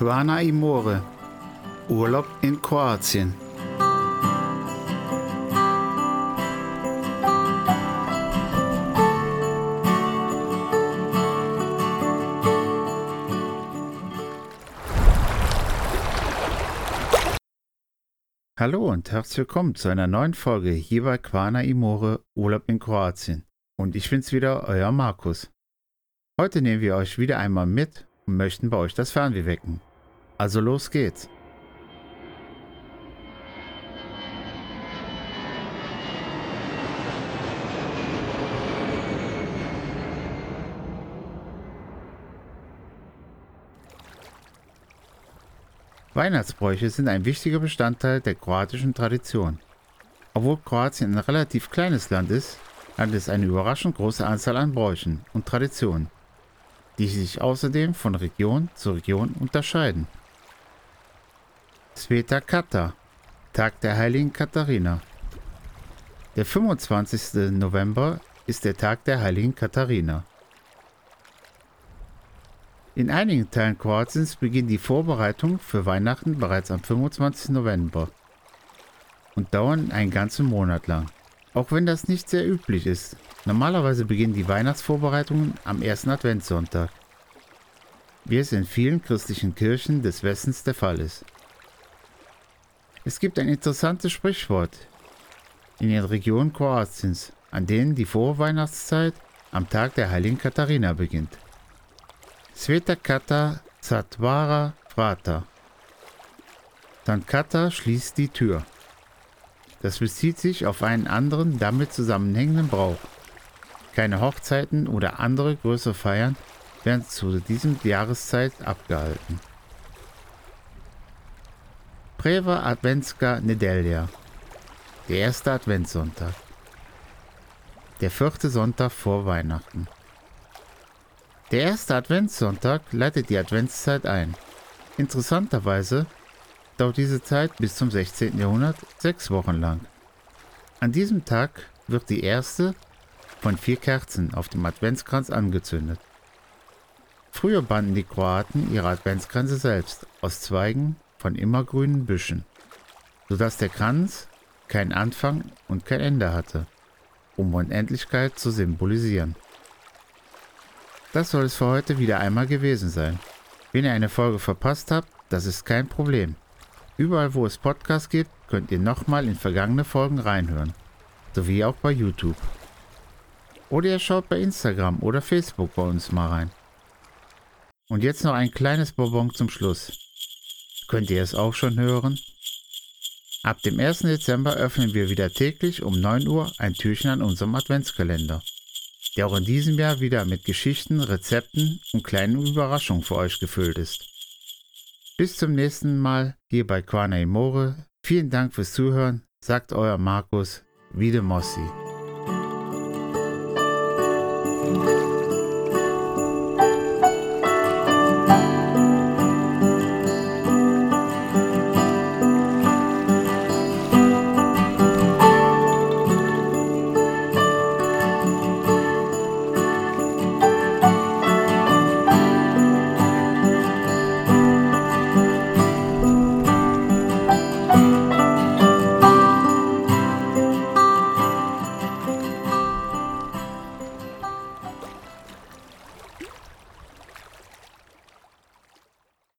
Quana Imore. Urlaub in Kroatien. Hallo und herzlich willkommen zu einer neuen Folge hier bei Quana Imore Urlaub in Kroatien. Und ich bin's wieder, euer Markus. Heute nehmen wir euch wieder einmal mit und möchten bei euch das Fernweh wecken. Also los geht's. Weihnachtsbräuche sind ein wichtiger Bestandteil der kroatischen Tradition. Obwohl Kroatien ein relativ kleines Land ist, hat es eine überraschend große Anzahl an Bräuchen und Traditionen, die sich außerdem von Region zu Region unterscheiden. Sveta Kata, Tag der heiligen Katharina. Der 25. November ist der Tag der heiligen Katharina. In einigen Teilen Kroatiens beginnt die Vorbereitung für Weihnachten bereits am 25. November und dauern einen ganzen Monat lang. Auch wenn das nicht sehr üblich ist. Normalerweise beginnen die Weihnachtsvorbereitungen am ersten Adventssonntag, wie es in vielen christlichen Kirchen des Westens der Fall ist. Es gibt ein interessantes Sprichwort in den Regionen Kroatiens, an denen die Vorweihnachtszeit am Tag der heiligen Katharina beginnt. Sveta Kata Zatvara Vrata. St. Kata schließt die Tür. Das bezieht sich auf einen anderen damit zusammenhängenden Brauch. Keine Hochzeiten oder andere größere Feiern werden zu diesem Jahreszeit abgehalten. Preva Adventska Nedelja Der erste Adventssonntag Der vierte Sonntag vor Weihnachten Der erste Adventssonntag leitet die Adventszeit ein. Interessanterweise dauert diese Zeit bis zum 16. Jahrhundert sechs Wochen lang. An diesem Tag wird die erste von vier Kerzen auf dem Adventskranz angezündet. Früher banden die Kroaten ihre Adventskränze selbst aus Zweigen von immergrünen Büschen, sodass der Kranz keinen Anfang und kein Ende hatte, um Unendlichkeit zu symbolisieren. Das soll es für heute wieder einmal gewesen sein. Wenn ihr eine Folge verpasst habt, das ist kein Problem. Überall, wo es Podcasts gibt, könnt ihr nochmal in vergangene Folgen reinhören. Sowie auch bei YouTube. Oder ihr schaut bei Instagram oder Facebook bei uns mal rein. Und jetzt noch ein kleines Bonbon zum Schluss. Könnt ihr es auch schon hören? Ab dem 1. Dezember öffnen wir wieder täglich um 9 Uhr ein Türchen an unserem Adventskalender, der auch in diesem Jahr wieder mit Geschichten, Rezepten und kleinen Überraschungen für euch gefüllt ist. Bis zum nächsten Mal hier bei Quana More. Vielen Dank fürs Zuhören, sagt euer Markus Wiedemossi. Musik